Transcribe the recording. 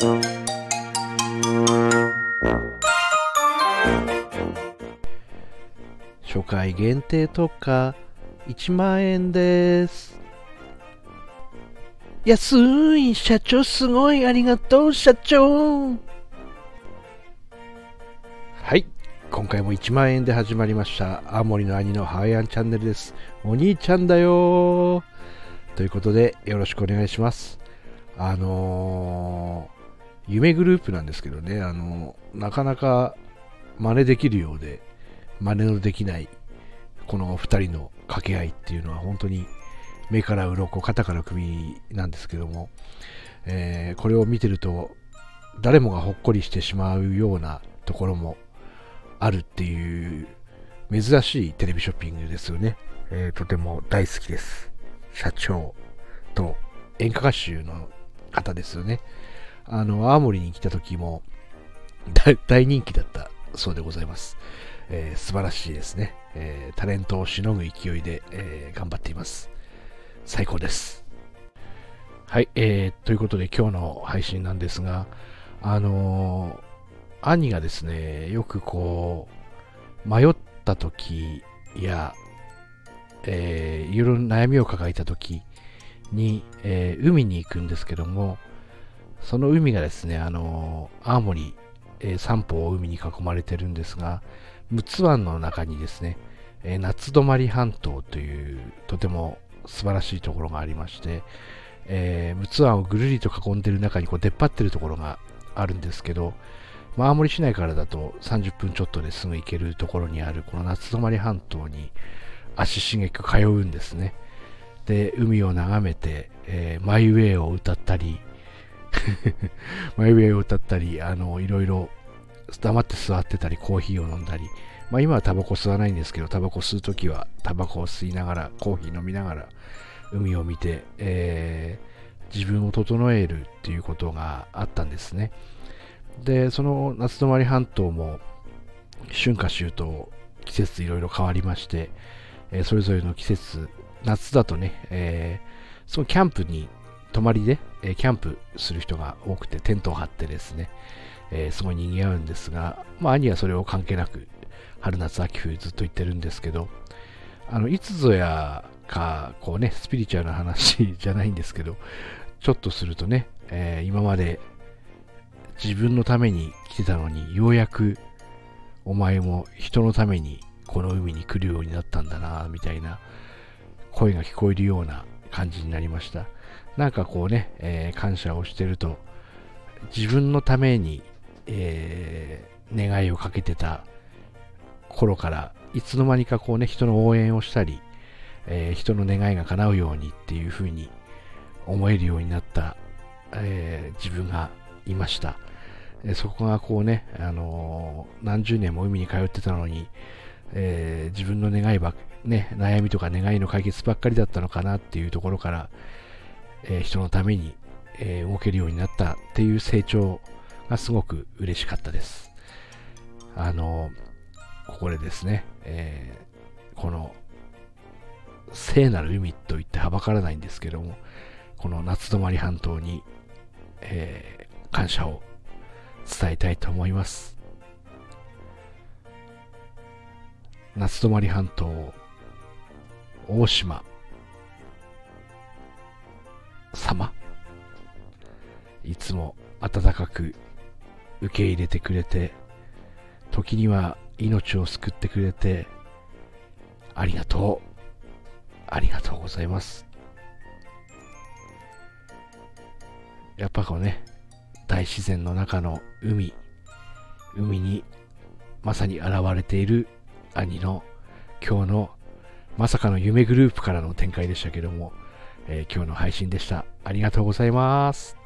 初回限定特価1万円です。安い社長すごいありがとう社長はい。今回も1万円で始まりました。青森の兄のハワイアンチャンネルです。お兄ちゃんだよということで、よろしくお願いします。あのー、夢グループなんですけどね、あのなかなか真似できるようで、真似のできない、この2人の掛け合いっていうのは本当に目から鱗、肩から首なんですけども、えーこれを見てると、誰もがほっこりしてしまうようなところもあるっていう珍しいテレビショッピングですよね。えーとても大好きです。社長と演歌歌手の方ですよね。あの、青森に来た時も大人気だったそうでございます。えー素晴らしいですね、えータレントをしのぐ勢いで、えー頑張っています。最高です。はい、えーということで今日の配信なんですが、あのー兄がですね、よくこう、迷った時や、えーいろいろ悩みを抱えた時に、えー海に行くんですけども、その海がですね、あのー青森、えー三方を海に囲まれてるんですが、陸奥湾の中にですね、えー夏泊半島というとても素晴らしいところがありまして、えー陸奥湾をぐるりと囲んでる中にこう出っ張ってるところがあるんですけど、まあ、青森市内からだと30分ちょっとですぐ行けるところにあるこの夏泊半島に足しげく通うんですね。で、海を眺めて、えーマイウェイを歌ったり、マイウェイを歌ったり、あの、いろいろ黙って座ってたり、コーヒーを飲んだり、まあ今はタバコ吸わないんですけど、タバコ吸うときはタバコを吸いながら、コーヒー飲みながら、海を見て、えー自分を整えるっていうことがあったんですね。で、その夏泊半島も春夏秋冬、季節いろいろ変わりまして、えーそれぞれの季節、夏だとね、えーそのキャンプに泊まりで、えーキャンプする人が多くてテントを張ってですね、えーすごい賑わうんですが、まあ兄はそれを関係なく春夏秋冬ずっと言ってるんですけど、あの、いつぞやか、こうね、スピリチュアルな話じゃないんですけど、ちょっとするとね、えー今まで自分のために来てたのに、ようやくお前も人のためにこの海に来るようになったんだな、みたいな声が聞こえるような感じになりました。なんかこうね、えー感謝をしてると、自分のために、えー願いをかけてた頃から、いつの間にかこうね、人の応援をしたり、えー人の願いが叶うようにっていう風に思えるようになった、え自分がいました。そこがこうね、あの何十年も海に通ってたのに、えー自分の願いば、ね、悩みとか願いの解決ばっかりだったのかなっていうところから、えー人のために、えー動けるようになったっていう成長がすごく嬉しかったです。あのここでですね、えこの聖なる海と言ってはばからないんですけども、この夏泊半島に、え感謝を伝えたいと思います。夏泊半島、大島様、いつも温かく受け入れてくれて、時には命を救ってくれて、ありがとう。ありがとうございます。やっぱこうね、大自然の中の海、海にまさに現れている兄の今日のまさかの夢グループからの展開でしたけども、えー今日の配信でした。ありがとうございます。